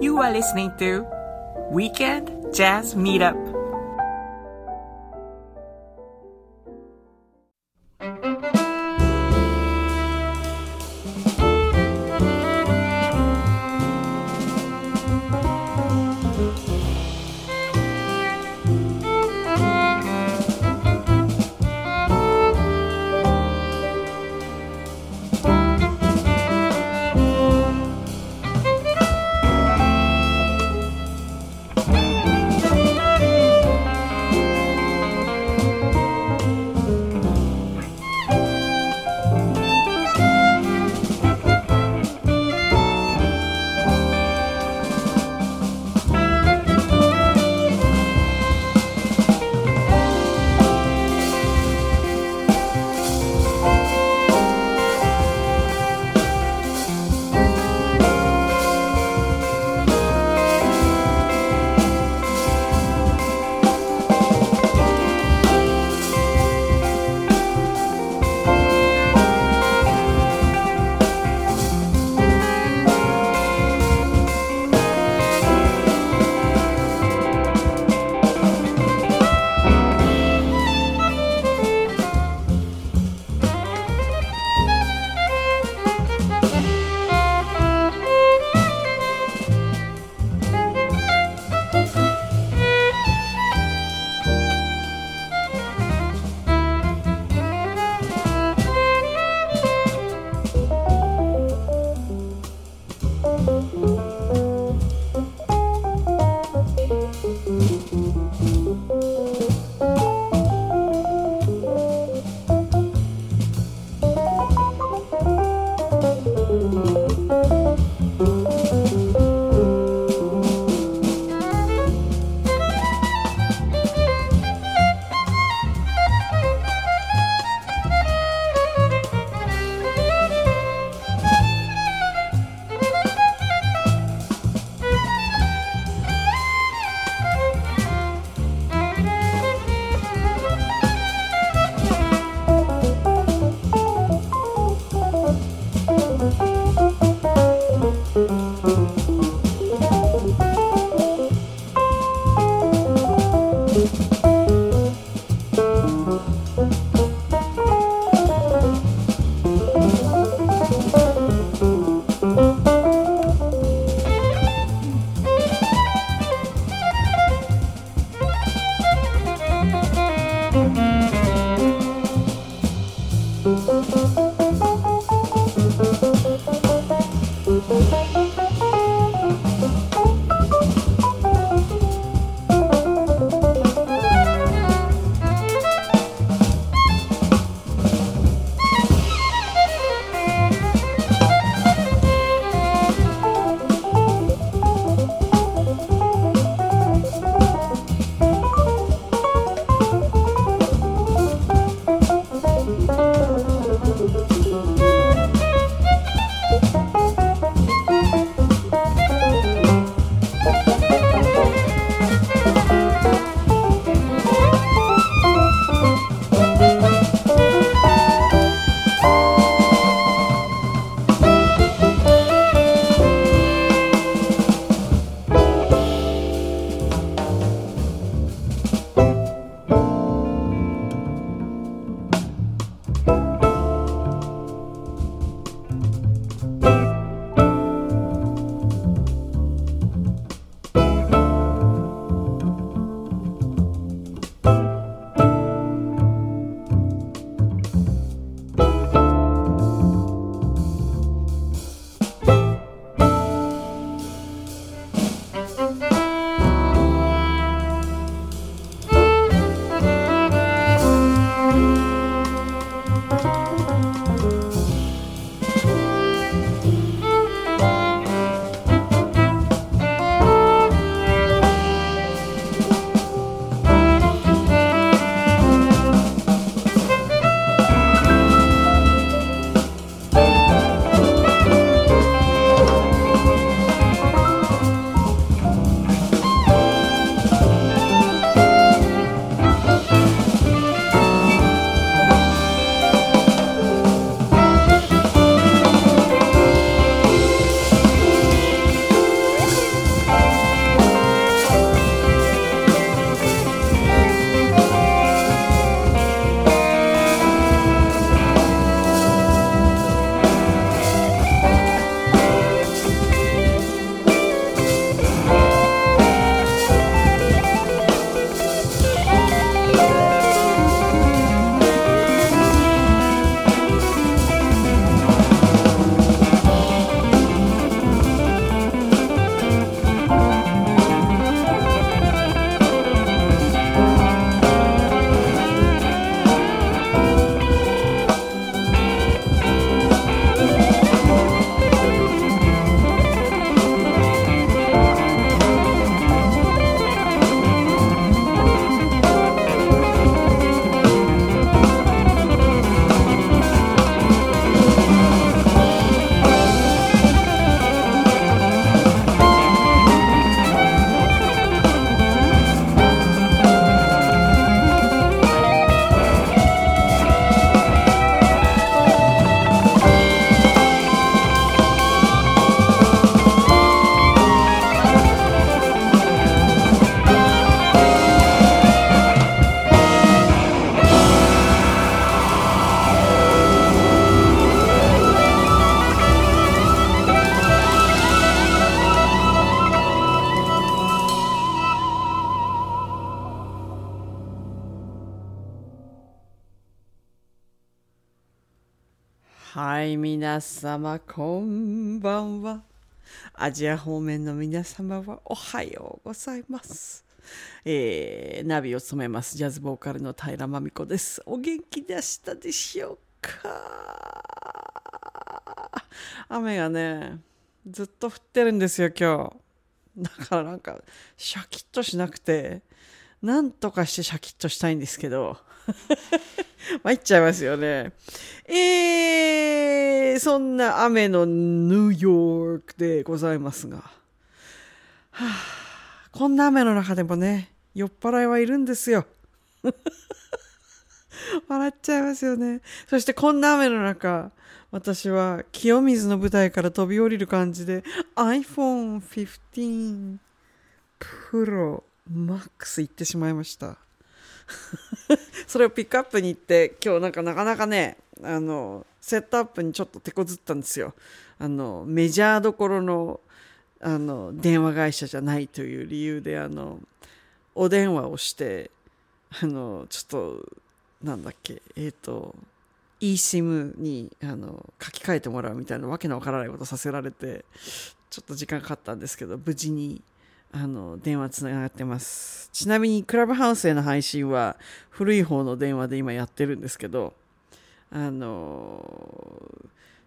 You are listening to Weekend Jazz Meetup. 様、こんばんは。アジア方面の皆様はおはようございます。えー、ナビを務めます、ジャズボーカルの平真美子です。お元気でしたでしょうか？雨がね、ずっと降ってるんですよ、今日。だからなんか、シャキッとしなくて、なんとかしてシャキッとしたいんですけど、参っちゃいますよね。えー、そんな雨のニューヨークでございますが、はあ、こんな雨の中でもね、酔っ払いはいるんですよ。笑っちゃいますよね。そしてこんな雨の中、私は清水の舞台から飛び降りる感じで iPhone 15 Pro Max 行ってしまいました。それをピックアップに行って今日なんかなかなかねあのセットアップにちょっと手こずったんですよ。あのメジャーどころのあの電話会社じゃないという理由であのお電話をしてあのちょっとなんだっけえっ、ー、と eSIM にあの書き換えてもらうみたいなわけのわからないことさせられてちょっと時間かかったんですけど無事にあの電話つながってます。ちなみにクラブハウスへの配信は古い方の電話で今やってるんですけどあの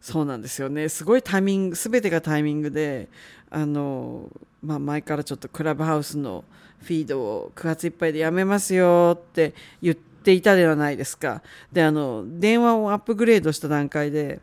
そうなんですよね。すごいタイミング全てがタイミングであの、まあ、前からちょっとクラブハウスのフィードを9月いっぱいでやめますよって言っていたではないですか。であの電話をアップグレードした段階で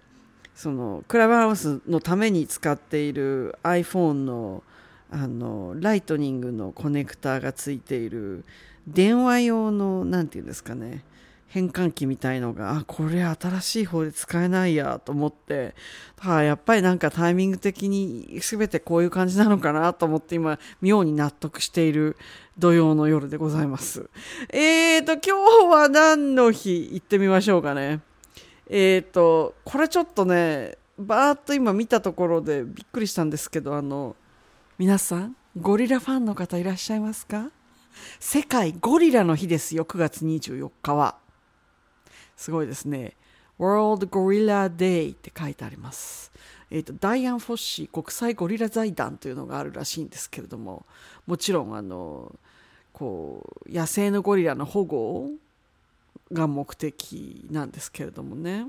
そのクラブハウスのために使っている iPhone のあのライトニングのコネクターがついている電話用の何て言うんですかね変換器みたいのがあこれ新しい方で使えないやと思って。はやっぱりなんかタイミング的に全てこういう感じなのかなと思って今妙に納得している土曜の夜でございます。えーと今日は何の日行ってみましょうかね。えーとこれちょっとねバーッと今見たところでびっくりしたんですけどあの皆さんゴリラファンの方いらっしゃいますか？世界ゴリラの日ですよ9月24日は。すごいですね。World Gorilla Day って書いてあります。えーと、ダイアン・フォッシー国際ゴリラ財団というのがあるらしいんですけれどももちろんあのこう野生のゴリラの保護が目的なんですけれどもね。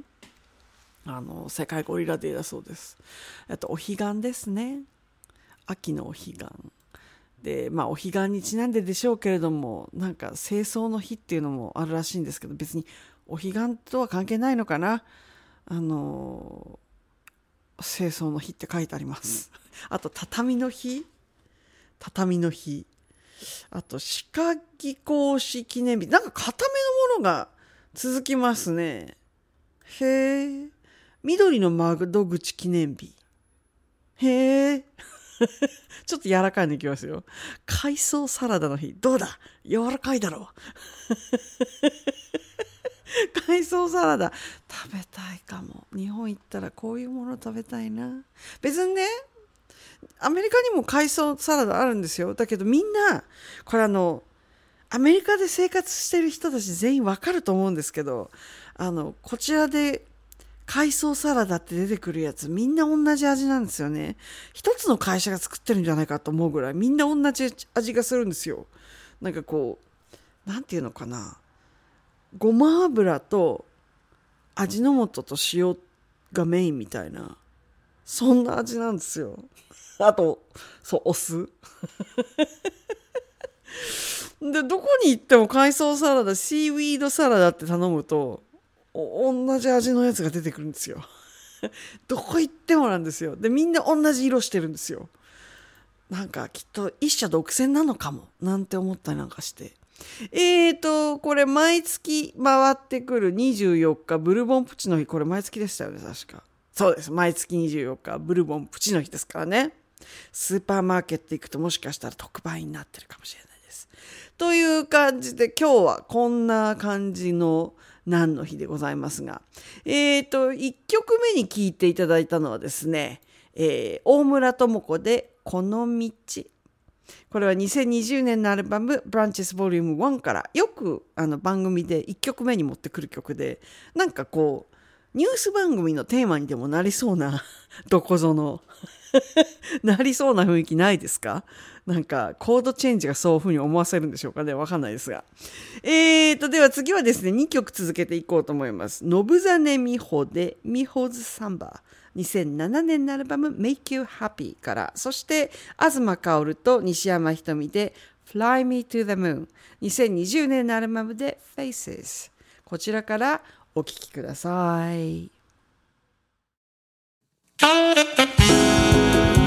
あの世界ゴリラデーだそうです。あとお彼岸ですね。秋のお彼岸。でまあお彼岸にちなんででしょうけれどもなんか清掃の日っていうのもあるらしいんですけど別にお彼岸とは関係ないのかな？あの清掃の日って書いてあります。あと畳の日。畳の日。あと歯科技講師記念日。なんか固めのものが続きますね。へえ緑の窓口記念日。へえ ちょっと柔らかいのいきますよ。海藻サラダの日。どうだ？柔らかいだろう。海藻サラダ食べたいかも。日本行ったらこういうもの食べたいな。別にね、アメリカにも海藻サラダあるんですよ。だけどみんな、これあの、アメリカで生活してる人たち全員わかると思うんですけど、あの、こちらで海藻サラダって出てくるやつみんな同じ味なんですよね。一つの会社が作ってるんじゃないかと思うぐらいみんな同じ味がするんですよ。なんかこう、なんていうのかな。ごま油と味の素と塩がメインみたいな、そんな味なんですよ。あと、そう、お酢。で、どこに行っても海藻サラダ、シーウィードサラダって頼むと、同じ味のやつが出てくるんですよ。どこ行ってもなんですよ。で、みんな同じ色してるんですよ。なんかきっと一社独占なのかも、なんて思ったりなんかして。えーと、これ毎月回ってくる24日、ブルボンプチの日、これ毎月でしたよね、確か。そうです。毎月24日、ブルボンプチの日ですからね。スーパーマーケット行くともしかしたら特売になってるかもしれないです。という感じで今日はこんな感じの何の日でございますが、えっ、ー、と、1曲目に聴いていただいたのはですね、えー、大村智子でこの道。これは2020年のアルバム Branches Vol.1 からよくあの番組で1曲目に持ってくる曲でなんかこうニュース番組のテーマにでもなりそうな、どこぞの、なりそうな雰囲気ないですか？なんか、コードチェンジがそういうふうに思わせるんでしょうかね？わかんないですが。えーと、では次はですね、2曲続けていこうと思います。ノブザネミホで、ミホズサンバ。2007年のアルバム Make You Happy から、そして東薫と西山ひとみで Fly Me to the Moon。2020年のアルバムで Faces。こちらからお聴きください。Thank you.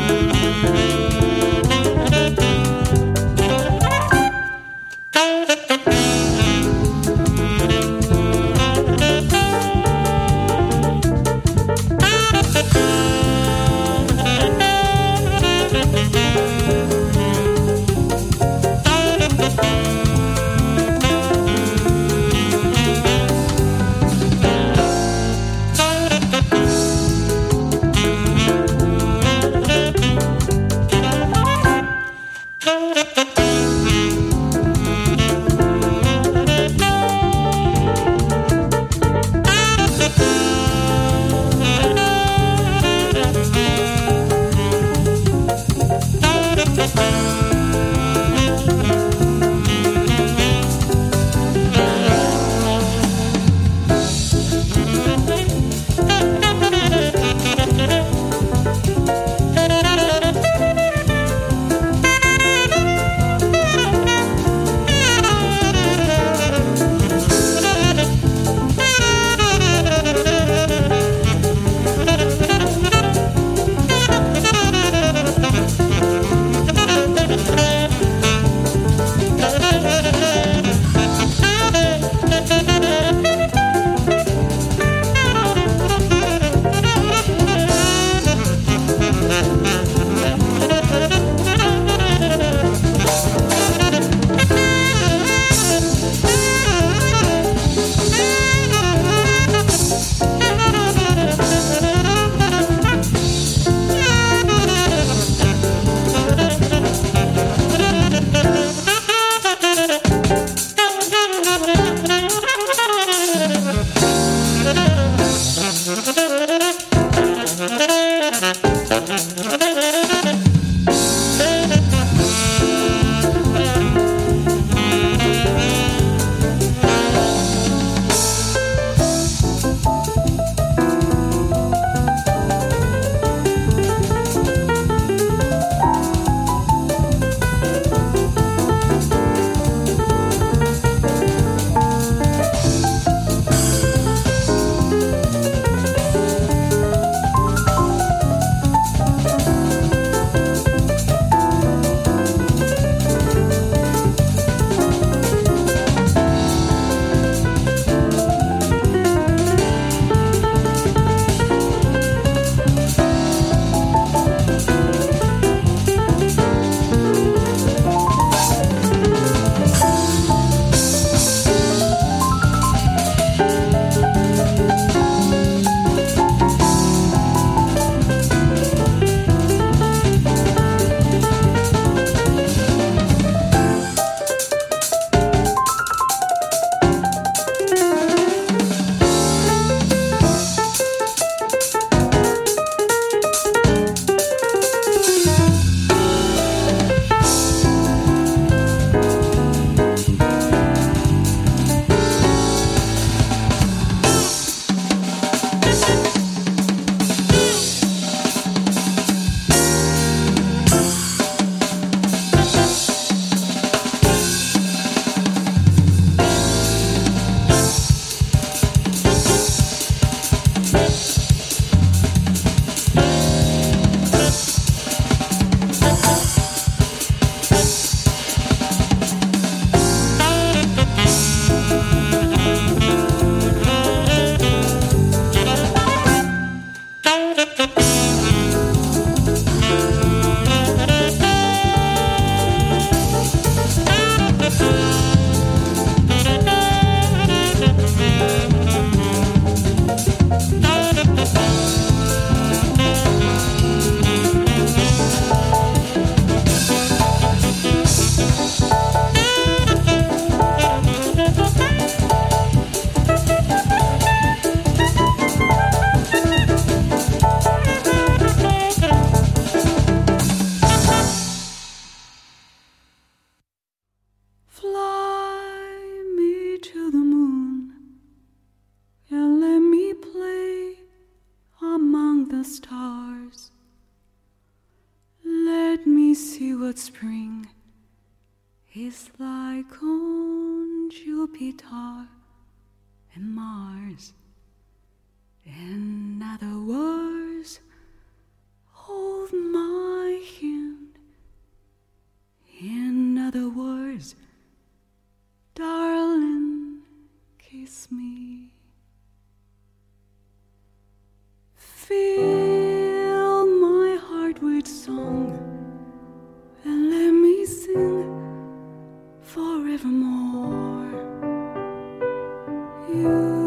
You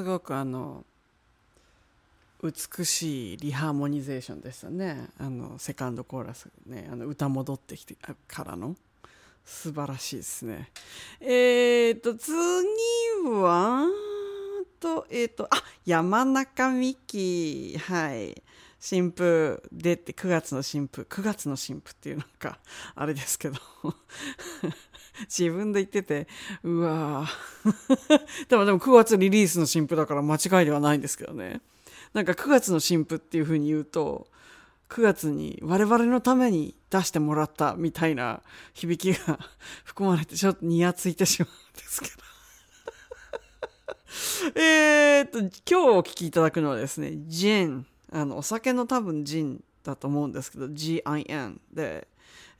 すごくあの美しいリハーモニゼーションでしたね。あのセカンドコーラスね。あの歌戻ってきてからの。素晴らしいですね。えっ、と次はとえっ、とあ山中美希はい。新譜出て9月の新譜9月の新譜っていうなんかあれですけど。自分で言っててうわー。でもでも9月リリースの新譜だから間違いではないんですけどね。なんか9月の新譜っていうふうに言うと9月に我々のために出してもらったみたいな響きが 含まれてちょっとニヤついてしまうんですけど。えっと、今日お聴きいただくのはですね、ジン。あの、お酒の多分ジンだと思うんですけど、G-I-N で、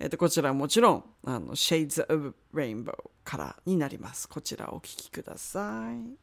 えっ、と、こちらもちろん、あの、Shades of Rainbow からになります。こちらお聴きください。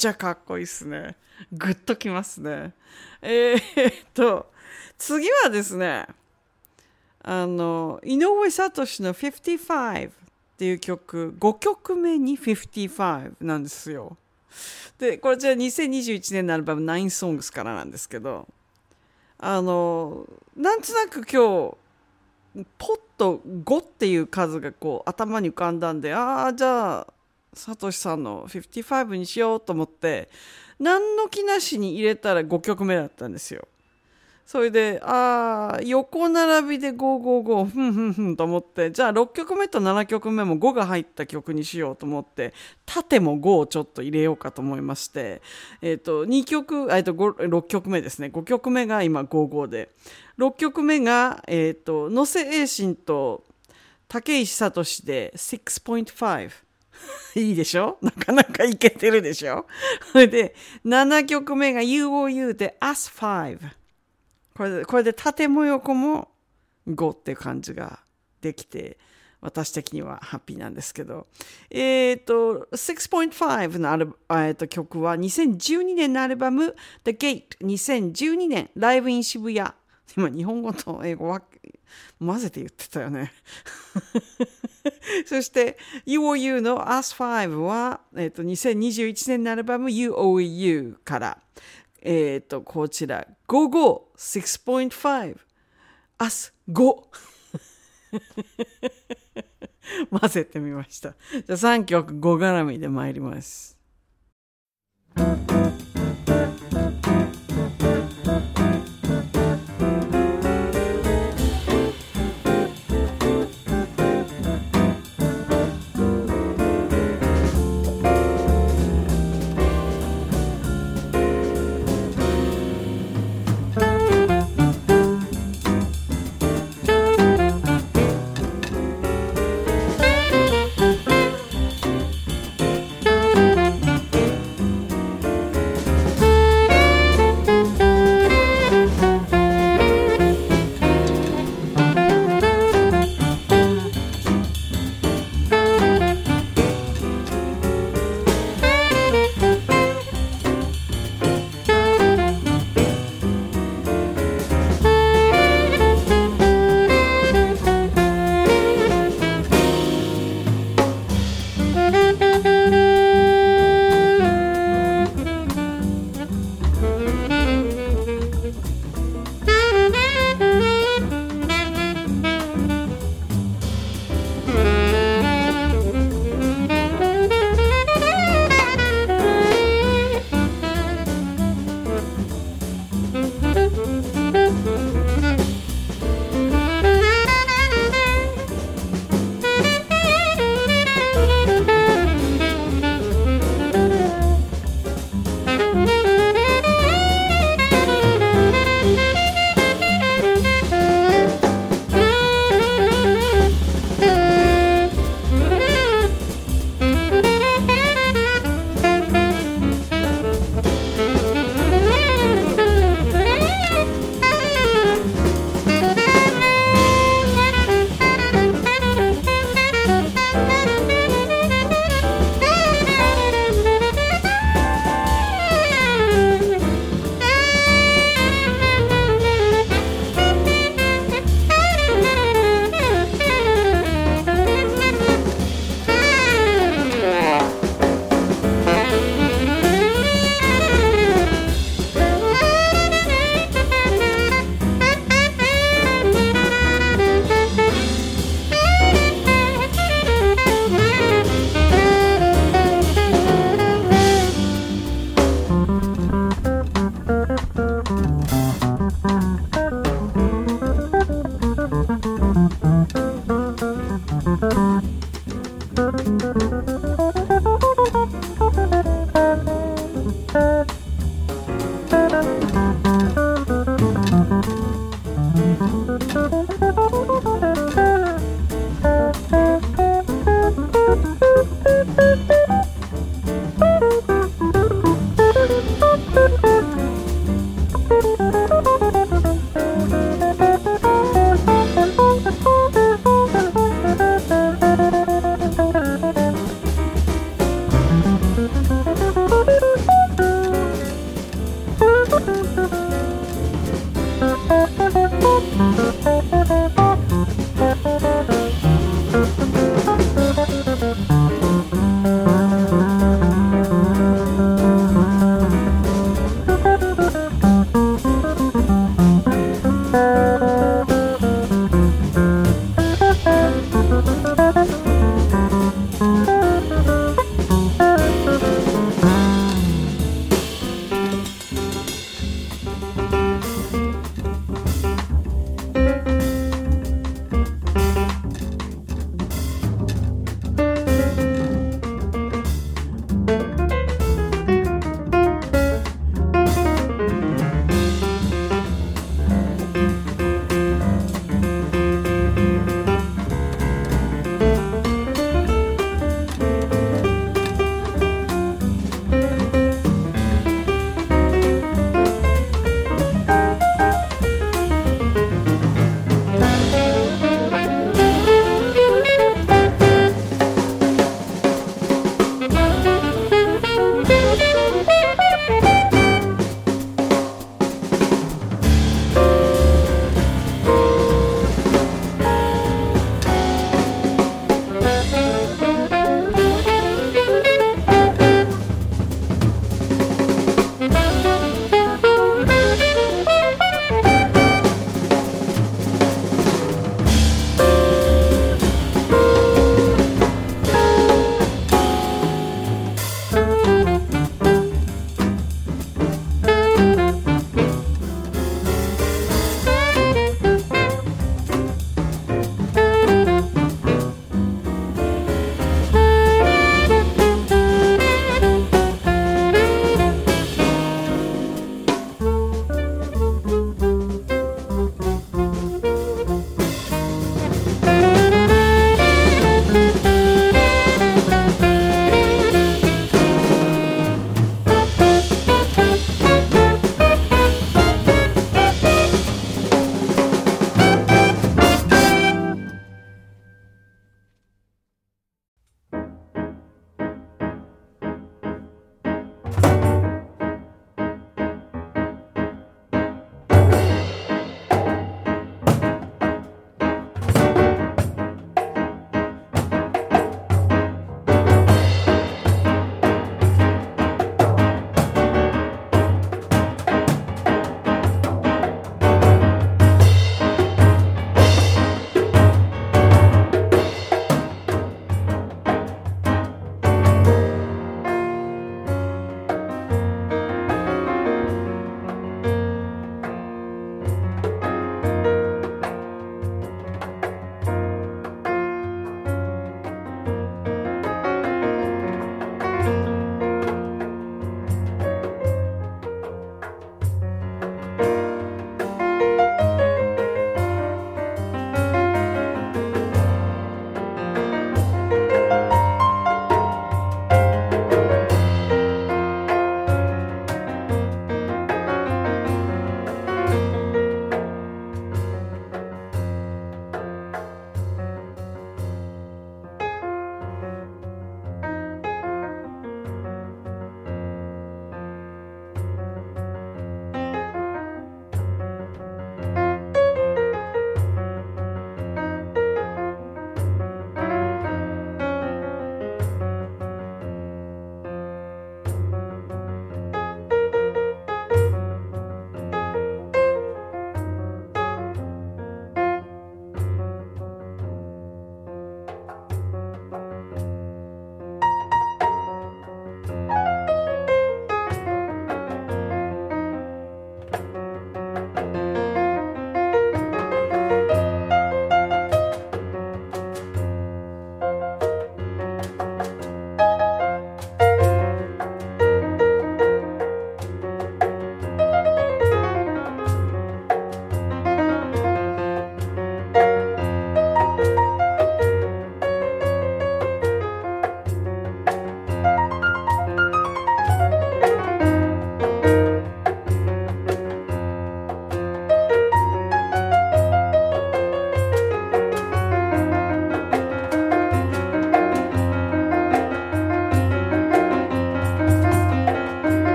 ちゃかっこいいっすね。グッときますね。えー、っと、次はですね、あの、井上聡の55っていう曲、5曲目に55なんですよ。で、これじゃあ2021年のアルバム9 Songs からなんですけど、あの、なんとなく今日、ポッと5っていう数がこう頭に浮かんだんで、ああ、じゃあ、サトシさんの55にしようと思って、何の気なしに入れたら5曲目だったんですよ。それで、ああ、横並びで555、ふんふんふんと思って、じゃあ6曲目と7曲目も5が入った曲にしようと思って、縦も5をちょっと入れようかと思いまして、えっ、ー、と、2曲、えっ、ー、と、6曲目ですね。5曲目が今55で、6曲目が、えっ、ー、と、野瀬栄信と竹石聡で6.5。いいでしょ？なかなかいけてるでしょ？それで、7曲目が UOU で As5。これで、これで縦も横も5っていう感じができて、私的にはハッピーなんですけど。えっ、ー、と、6.5のアル、えー、と曲は2012年のアルバム The Gate 2012年ライブイン渋谷。今日本語と英語は混ぜて言ってたよね。そして UOU の As5 は、えー、と2021年のアルバム UOU からえっ、と、こちら、55、6.5、明日5。混ぜてみました。じゃあ3曲5絡みで参ります。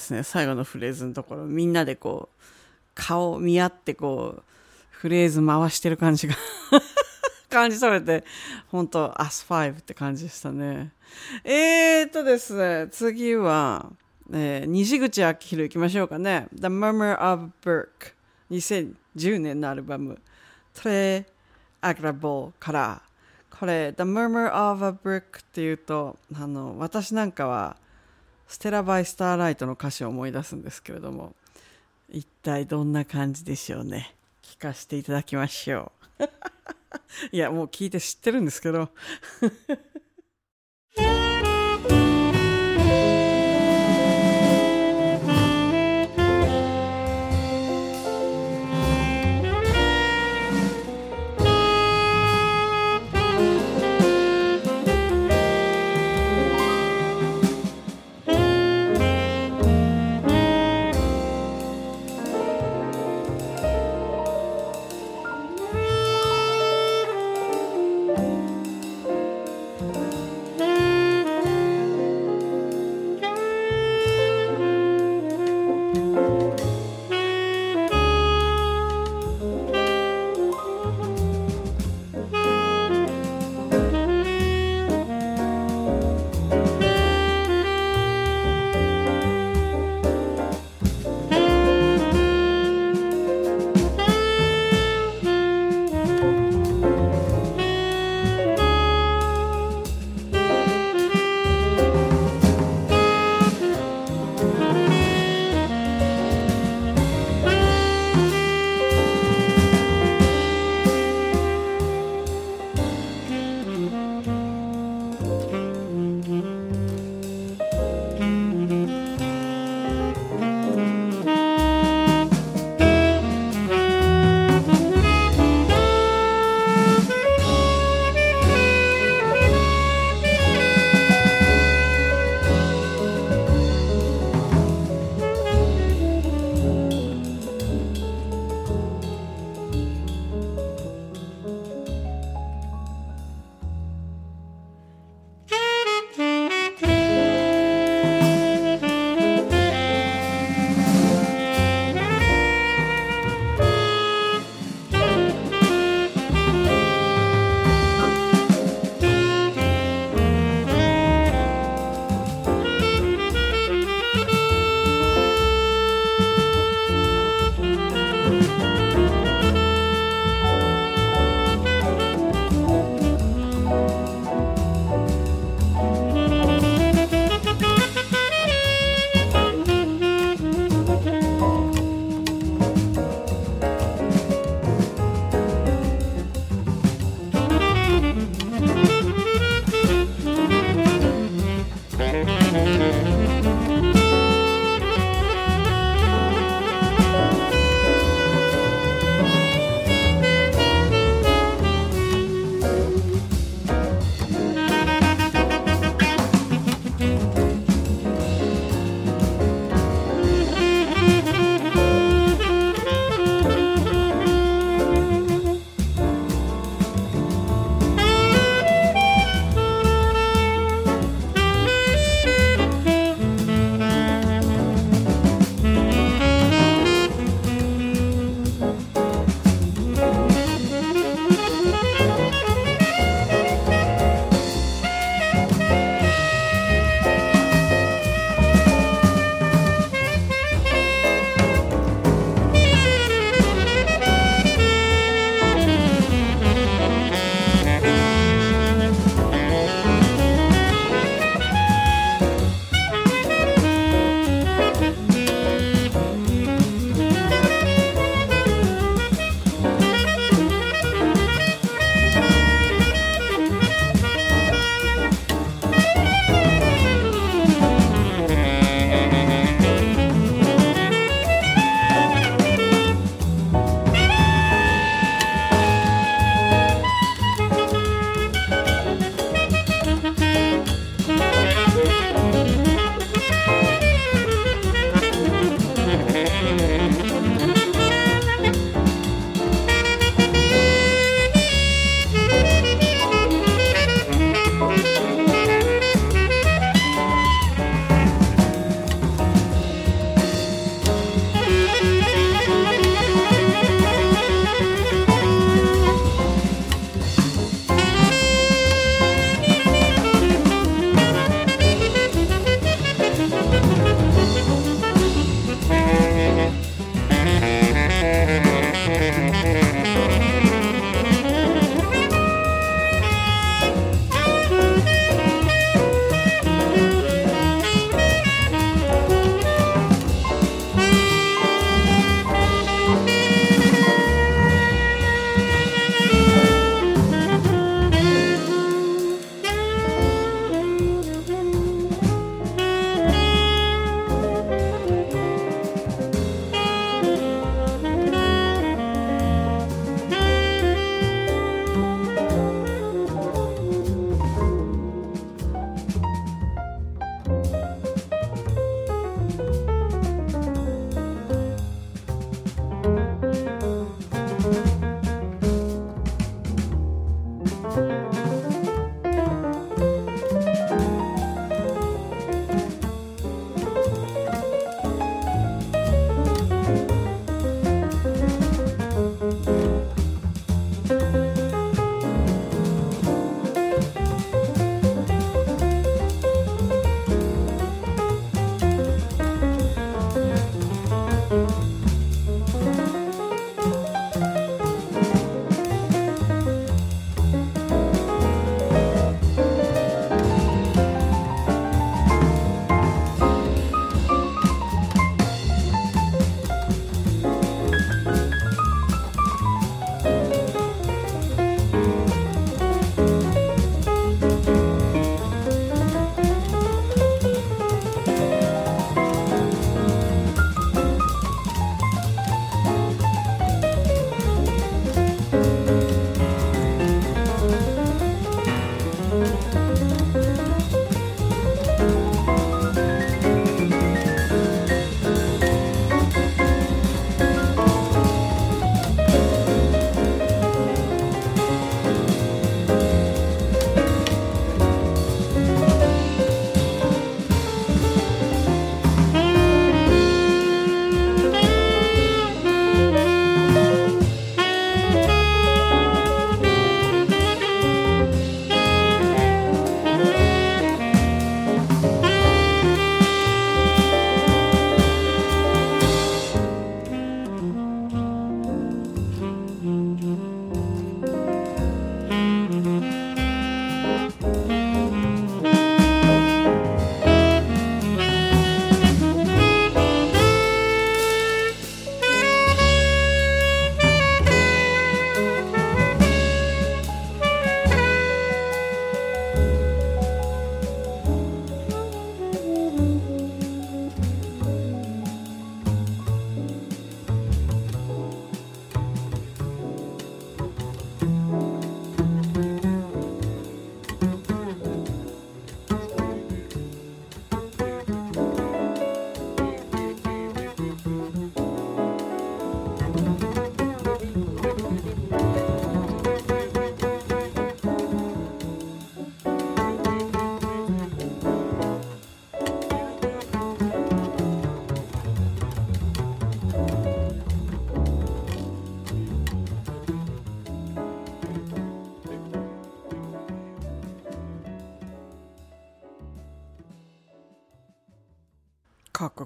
ですね。最後のフレーズのところ、みんなでこう、顔見合ってこう、フレーズ回してる感じが 感じ取れて、本当アス5って感じでしたね。えーっとですね、次は、えー、西口明宏行きましょうかね。The Murmur of Burke。2010年のアルバム。トレアグラボーから、これ、The Murmur of a Brook っていうと、あの、私なんかは、ステラ・バイ・スターライトの歌詞を思い出すんですけれども、一体どんな感じでしょうね。聞かせていただきましょう。いや、もう聞いて知ってるんですけど。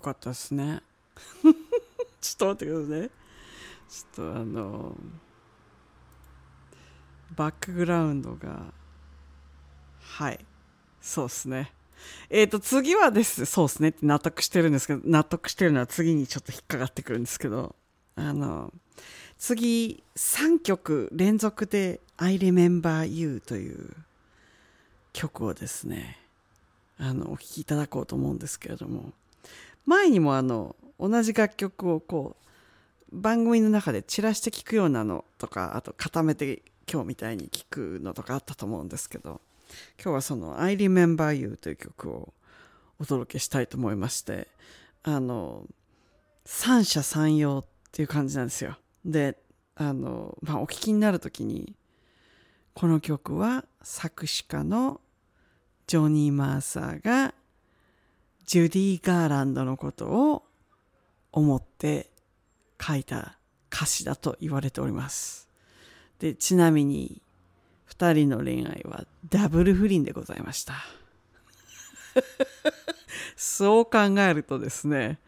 かったですね。ちょっと待ってくださいね。ちょっとあのバックグラウンドがはい。そうですね。えっ、ー、と次はですそうですね。って納得してるんですけど納得してるのは次にちょっと引っかかってくるんですけどあの次3曲連続で「I Remember You」という曲をですねあのお聴きいただこうと思うんですけれども前にもあの同じ楽曲をこう番組の中で散らして聴くようなのとかあと固めて今日みたいに聴くのとかあったと思うんですけど今日はその「I Remember You」という曲をお届けしたいと思いましてあの三者三様っていう感じなんですよ。であの、まあ、お聴きになる時にこの曲は作詞家のジョニー・マーサーがジュディ・ガーランドのことを思って書いた歌詞だと言われております。で、ちなみに二人の恋愛はダブル不倫でございました。そう考えるとですね、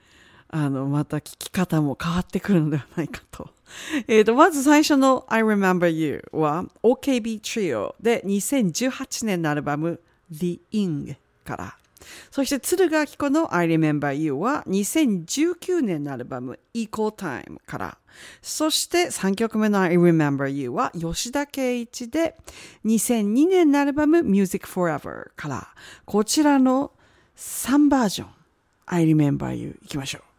あの、また聞き方も変わってくるのではないかと。えっ、と、まず最初の I Remember You は OKB Trio で2018年のアルバム The Ing から。そして鶴ヶ明子の I Remember You は2019年のアルバム Equal Time から。そして3曲目の I Remember You は吉田圭一で2002年のアルバム Music Forever から。こちらの3バージョン I Remember You いきましょう。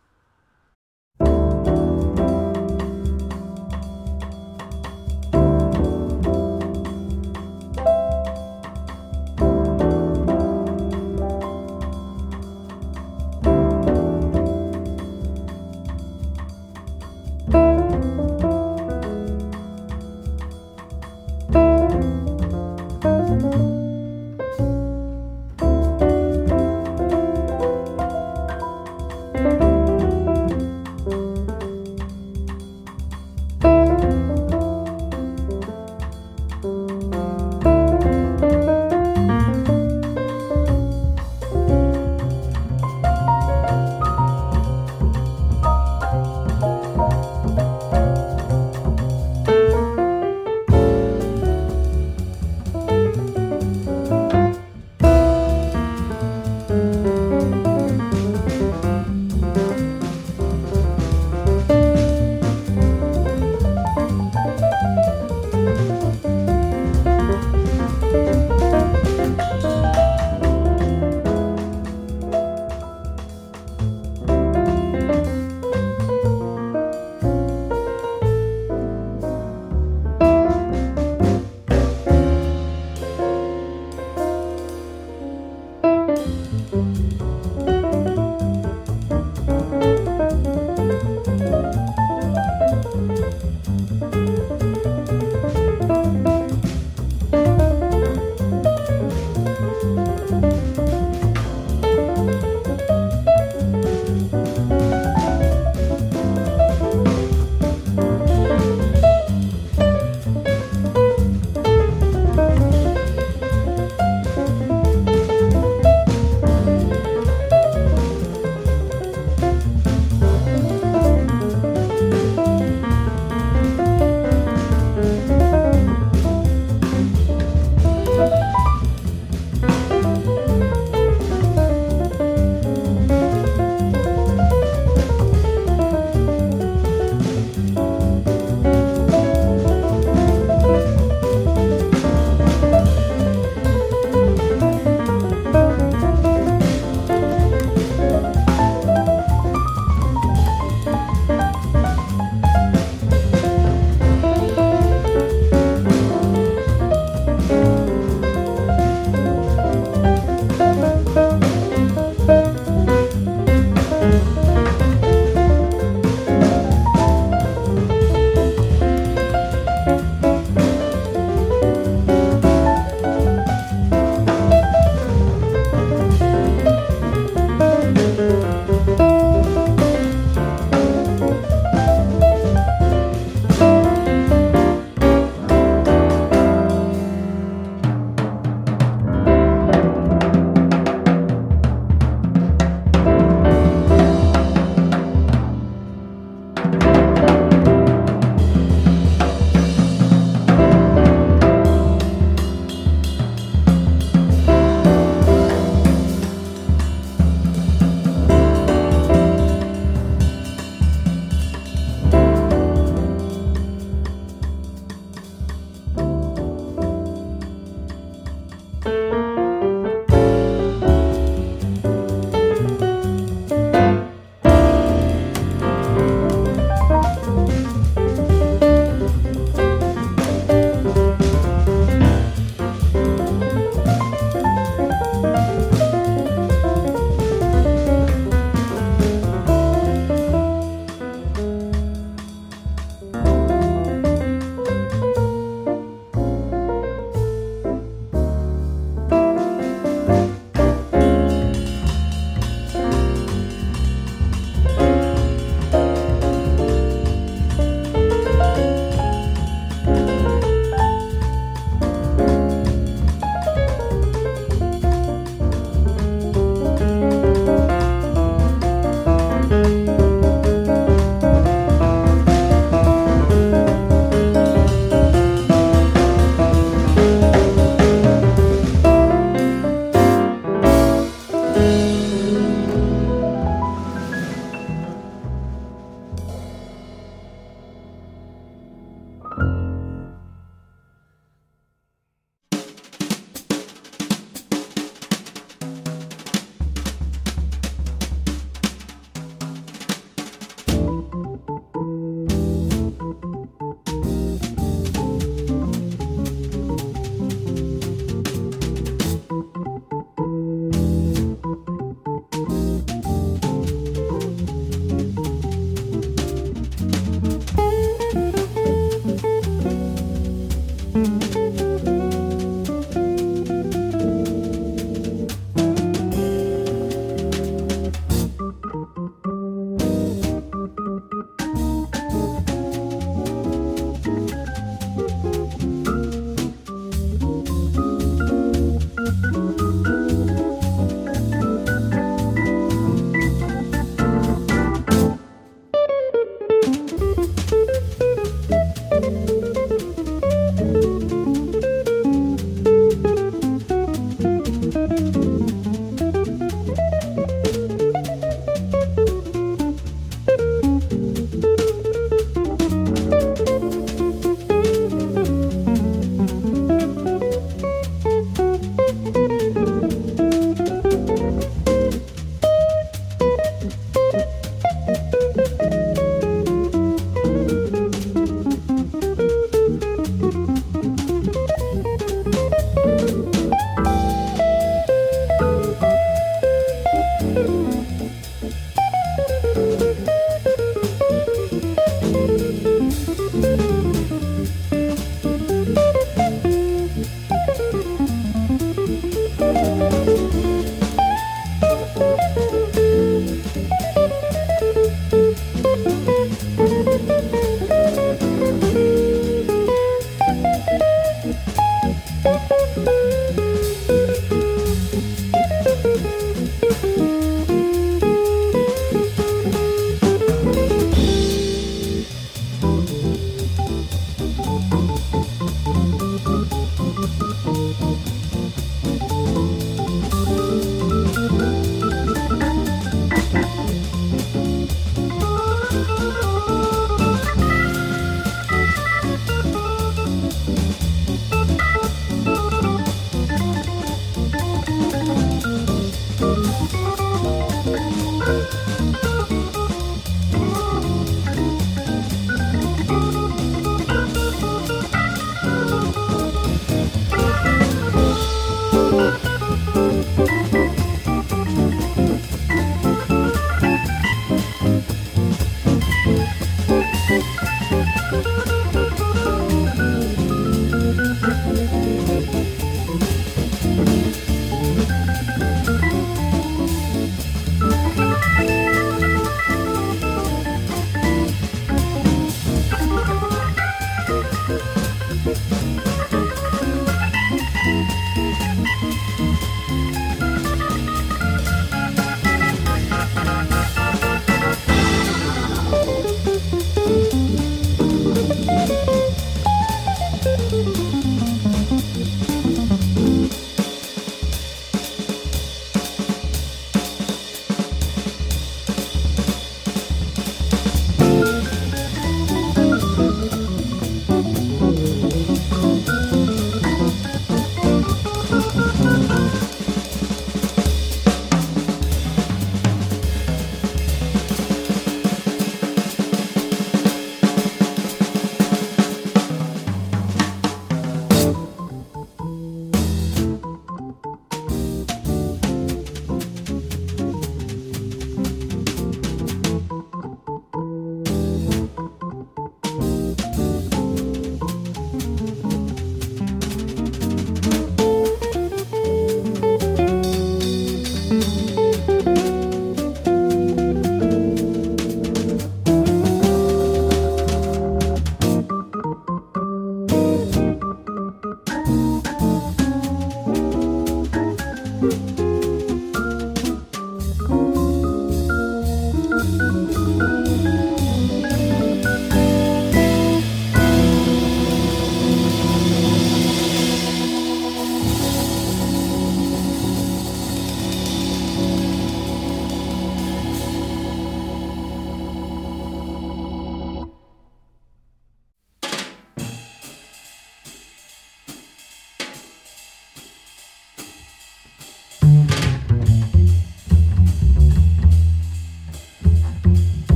Música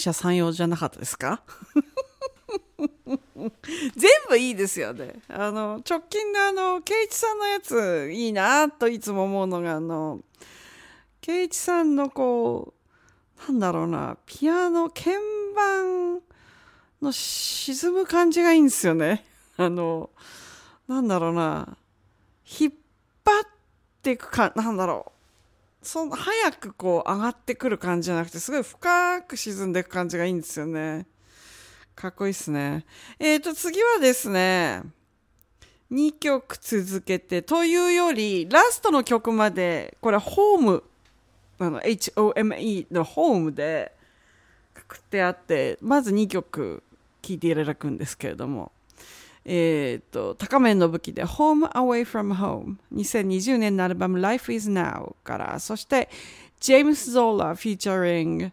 者三様じゃなかったですか？全部いいですよね。あの、直近のあの、ケイチさんのやついいなといつも思うのが、あの、ケイチさんのこう、なんだろうな、ピアノ、鍵盤の沈む感じがいいんですよね。あの、なんだろうな、引っ張っていくか、なんだろう。その早くこう上がってくる感じじゃなくてすごい深く沈んでいく感じがいいんですよね。かっこいいっすね。えっ、ー、と次はですね、2曲続けてというよりラストの曲までこれホームあの HOME のホームでくくってあってまず2曲聴いていただくんですけれどもえ、ー、と、高面の武器で Home Away from Home 2020年のアルバム Life is Now から、そしてジェームス・ゾーラ featuring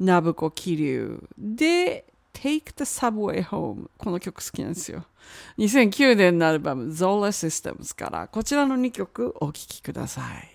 ナブコ・キリュウで Take the Subway Home この曲好きなんですよ。2009年のアルバム Zola Systems からこちらの2曲お聴きください。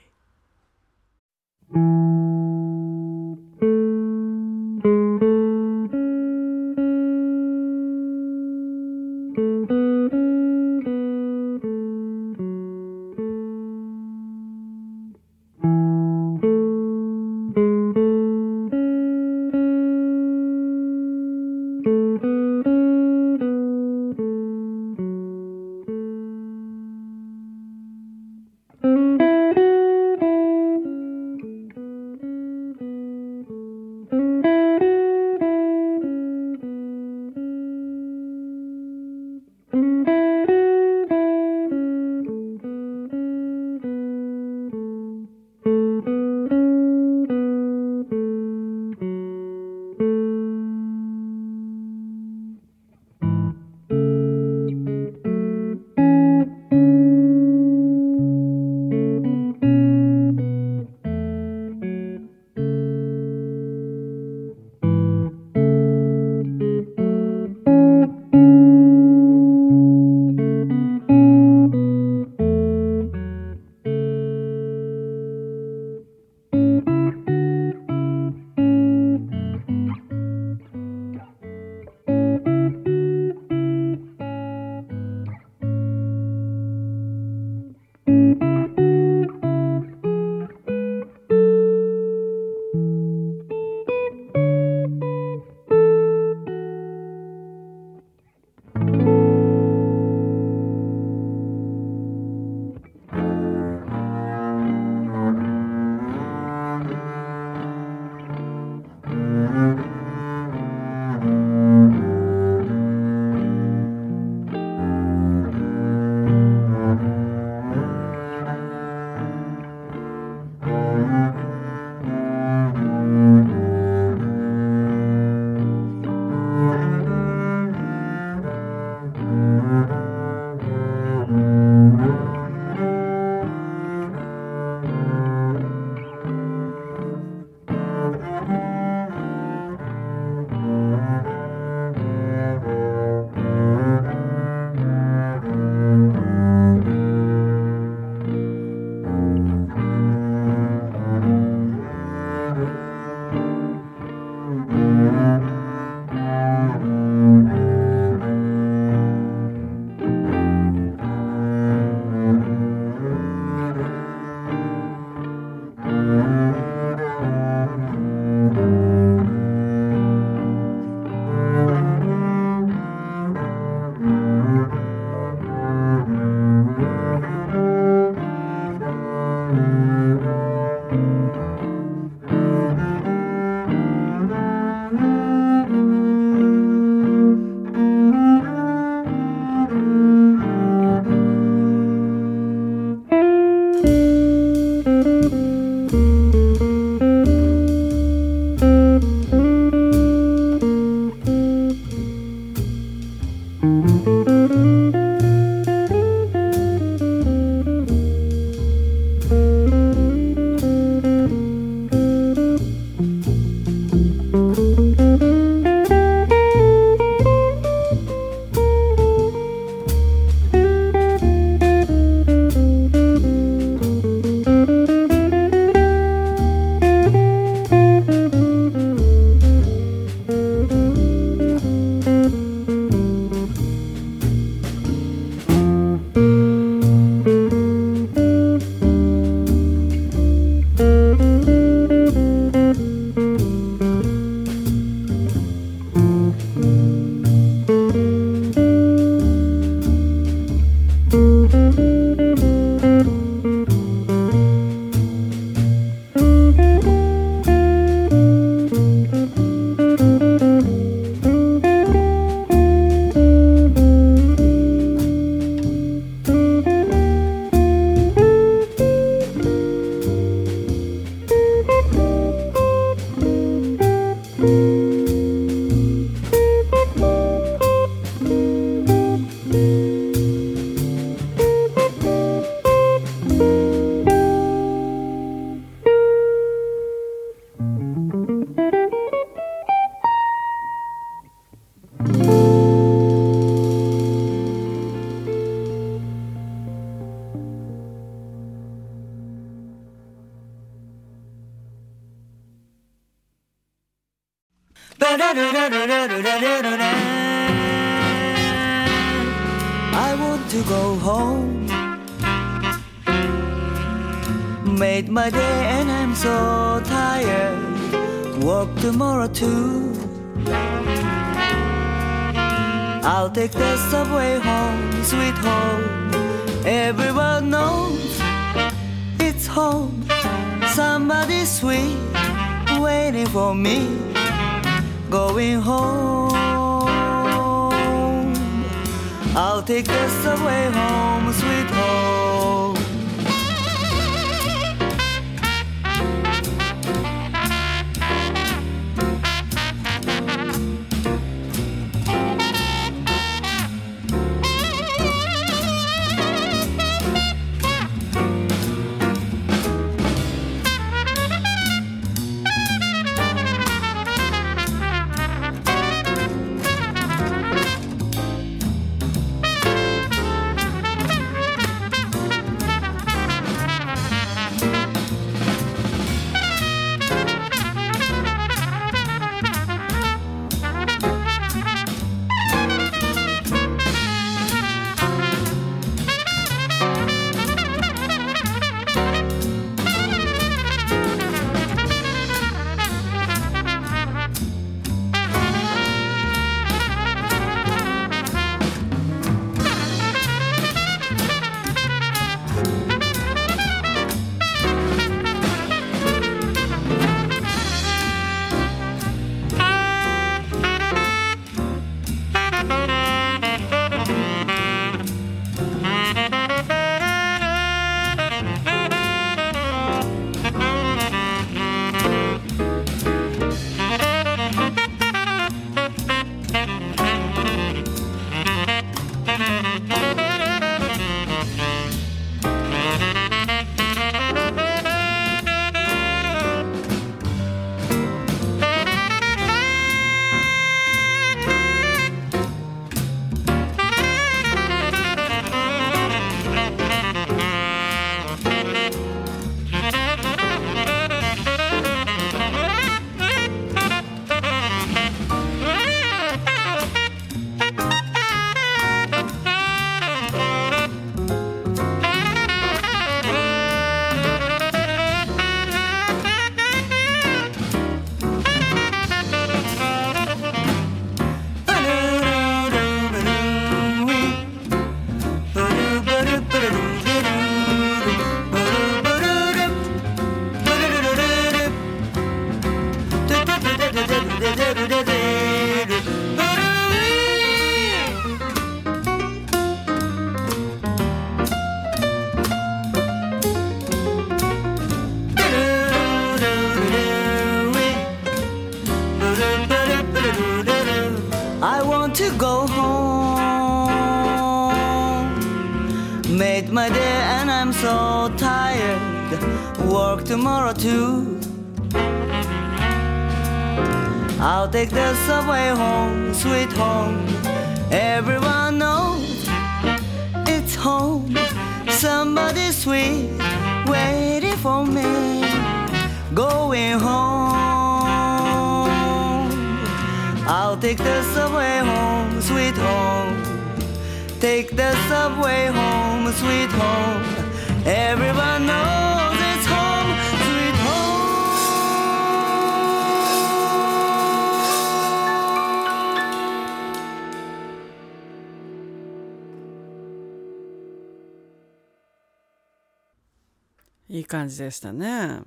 いい感じでしたね。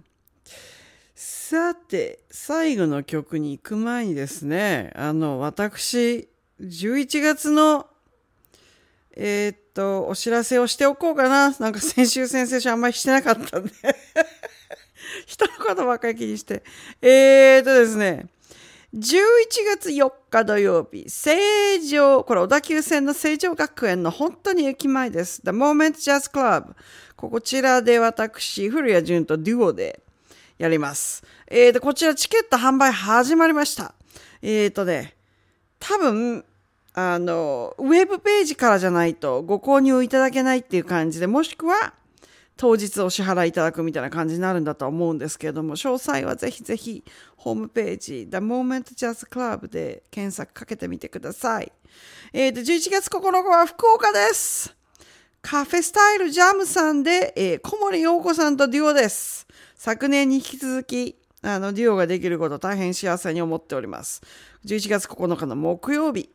さて、最後の曲に行く前にですね、あの、私、11月の、えーっと、お知らせをしておこうかな。なんか 先週、先々週あんまりしてなかったんで。人のことばっかり気にして。えーっとですね、11月4日土曜日、成城、これ小田急線の成城学園の本当に駅前です。The Moment Jazz Club。こちらで私、古谷淳とデュオでやります。えーと、こちらチケット販売始まりました。えーとね、多分、あの、ウェブページからじゃないとご購入いただけないっていう感じで、もしくは当日お支払いいただくみたいな感じになるんだと思うんですけれども、詳細はぜひぜひホームページ The Moment Jazz Club で検索かけてみてください。えーと、11月9日は福岡です。カフェスタイルジャムさんで、えー、小森陽子さんとデュオです。昨年に引き続き、あの、デュオができること大変幸せに思っております。11月9日の木曜日、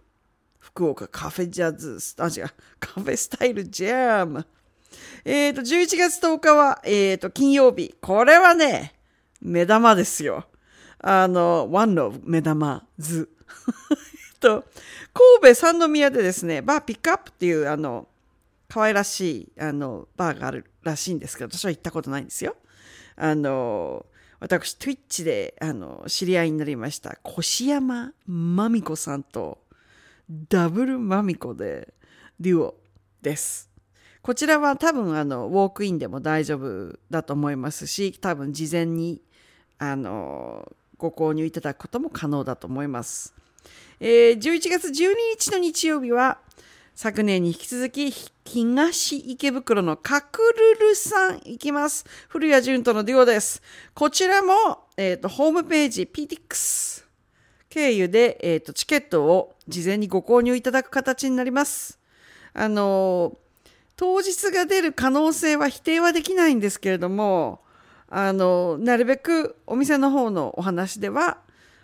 福岡カフェジャズ、あ、違う、カフェスタイルジャム。えっ、と、11月10日は、えっ、と、金曜日。これはね、目玉ですよ。あの、One of 目玉図。と、神戸三宮でですね、バーピックアップっていう、あの、可愛らしい、あの、バーがあるらしいんですけど、私は行ったことないんですよ。あの、私、Twitch で、あの、知り合いになりました、越山まみこさんと、ダブルまみこで、デュオです。こちらは多分、あの、ウォークインでも大丈夫だと思いますし、多分、事前に、あの、ご購入いただくことも可能だと思います。えー11月12日の日曜日は、昨年に引き続き、東池袋のカクルルさん行きます。古谷淳とのデュオです。こちらも、えっ、と、ホームページ PTX 経由で、えっ、と、チケットを事前にご購入いただく形になります。あの、当日が出る可能性は否定はできないんですけれども、あの、なるべくお店の方のお話では、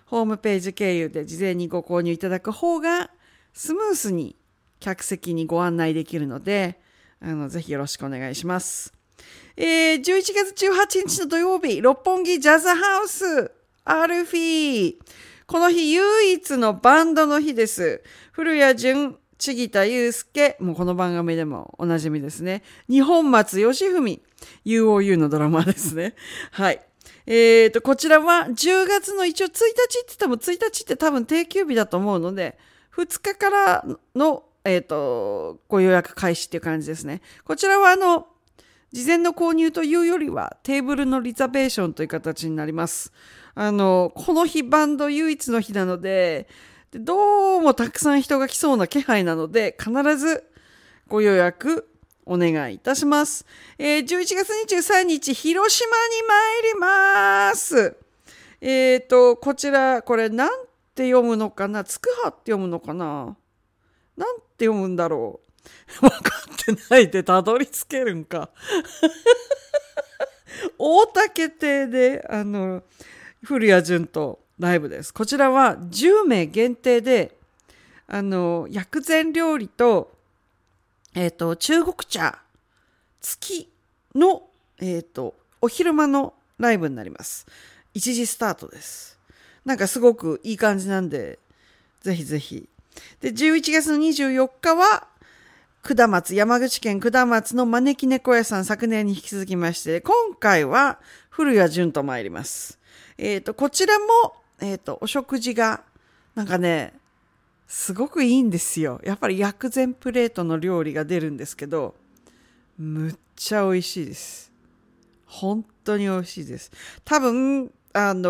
ホームページ経由で事前にご購入いただく方が、スムースに客席にご案内できるので、あの、ぜひよろしくお願いします。えー、11月18日の土曜日、六本木ジャズハウス、アルフィー。この日唯一のバンドの日です。古谷淳、千木田祐介、もうこの番組でもおなじみですね。日本松義文、UOU のドラマですね。はい。えーと、こちらは10月の一応1日って言っても1日って多分定休日だと思うので、2日からの、えーと、ご予約開始っていう感じですね。こちらはあの、事前の購入というよりはテーブルのリザベーションという形になります。あの、この日バンド唯一の日なの、でどうもたくさん人が来そうな気配なので、必ずご予約お願いいたします。えー11月23日、広島に参ります。えっ、と、こちら、これ、なんて読むのかな？つくはって読むのかな？なんて読むんだろう？分かってないでたどり着けるんか。大竹亭で、あの、古谷淳とライブです。こちらは10名限定で、あの、薬膳料理と、えっ、と、中国茶付きの、えっ、と、お昼間のライブになります。1時スタートです。なんかすごくいい感じなんで、ぜひぜひ。で、11月の24日は、下松、山口県下松の招き猫屋さん、昨年に引き続きまして、今回は古谷淳と参ります。えっ、と、こちらも、えっ、と、お食事が、なんかね、すごくいいんですよ。やっぱり薬膳プレートの料理が出るんですけど、むっちゃ美味しいです。本当に美味しいです。多分、あの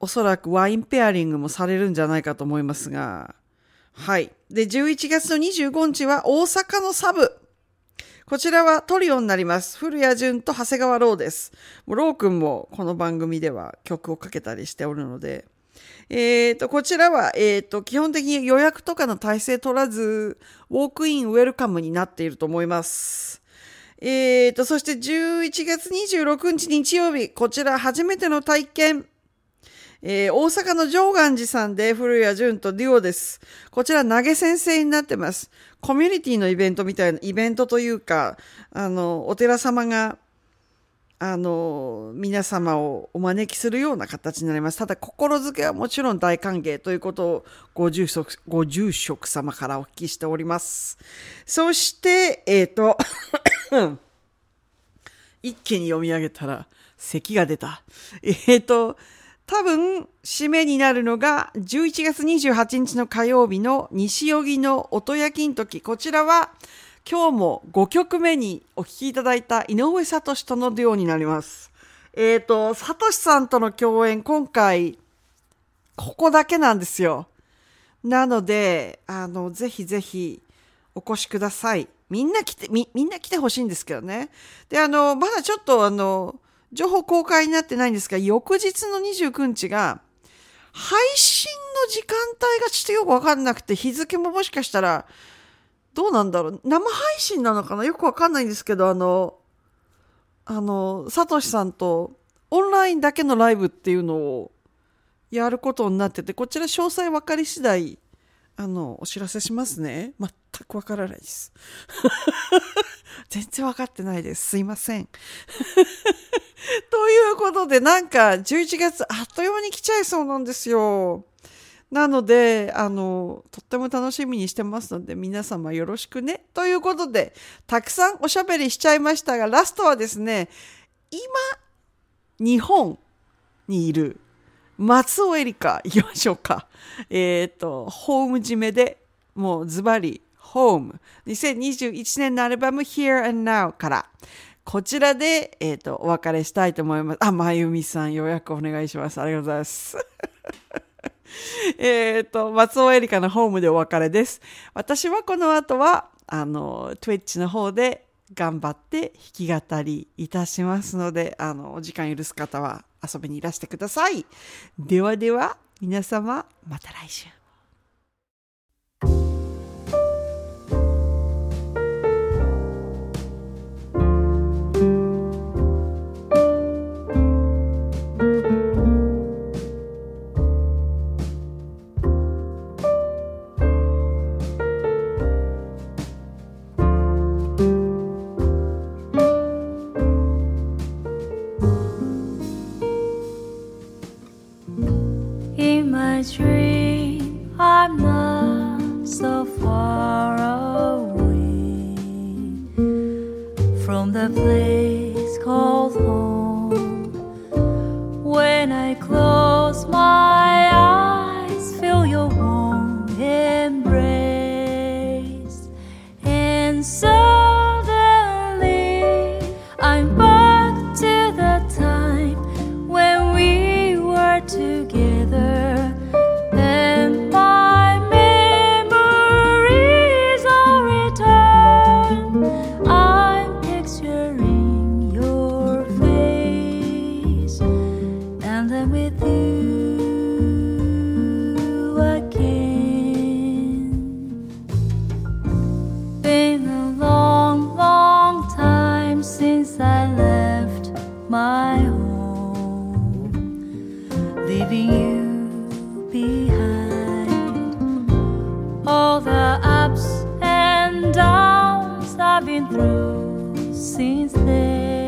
おそらくワインペアリングもされるんじゃないかと思いますが、はい。で、11月の25日は大阪のサブ。こちらはトリオになります。古谷淳と長谷川ローです。もうロー君もこの番組では曲をかけたりしておるので、えっ、と、こちらは、えっ、と、基本的に予約とかの体制取らず、ウォークインウェルカムになっていると思います。えっ、と、そして11月26日日曜日、こちら初めての体験。えー大阪の上岸寺さんで古谷淳とデュオです。こちら投げ先生になってます。コミュニティのイベントみたいな、イベントというか、あの、お寺様が、あの、皆様をお招きするような形になります。ただ、心づけはもちろん大歓迎ということをご住職、ご住職様からお聞きしております。そして、えっ、と、一気に読み上げたら咳が出た。えっ、と、多分、締めになるのが11月28日の火曜日の西荻の音焼きん時。こちらは今日も5曲目にお聴きいただいた井上聡とのデュオになります。えっ、と、聡さんとの共演今回ここだけなんですよ。なので、あの、ぜひぜひお越しください。みんな来て、み、みんな来てほしいんですけどね。で、あの、まだちょっとあの、情報公開になってないんですが、翌日の29日が、配信の時間帯がちょっとよくわかんなくて、日付ももしかしたら、どうなんだろう。生配信なのかな？よくわかんないんですけどあのあのサトシさんとオンラインだけのライブっていうのをやることになっててこちら詳細分かり次第あのお知らせしますね。全くわからないです 全然分かってないですすいません ということでなんか11月あっという間に来ちゃいそうなんですよなので、あの、とっても楽しみにしてますので、皆様よろしくね。ということで、たくさんおしゃべりしちゃいましたが、ラストはですね、今、日本にいる松尾エリカ、行きましょうか。えっ、と、ホーム締めで、もうズバリ、ホーム。2021年のアルバム Here and Now から、こちらで、えっ、と、お別れしたいと思います。あ、まゆみさん、予約お願いします。ありがとうございます。えっと、松尾エリカのホームでお別れです。私はこの後は、あの、Twitch の方で頑張って弾き語りいたしますので、あの、お時間許す方は遊びにいらしてください。ではでは、皆様、また来週。My dream, I'm not so far away from the place I've been through since then.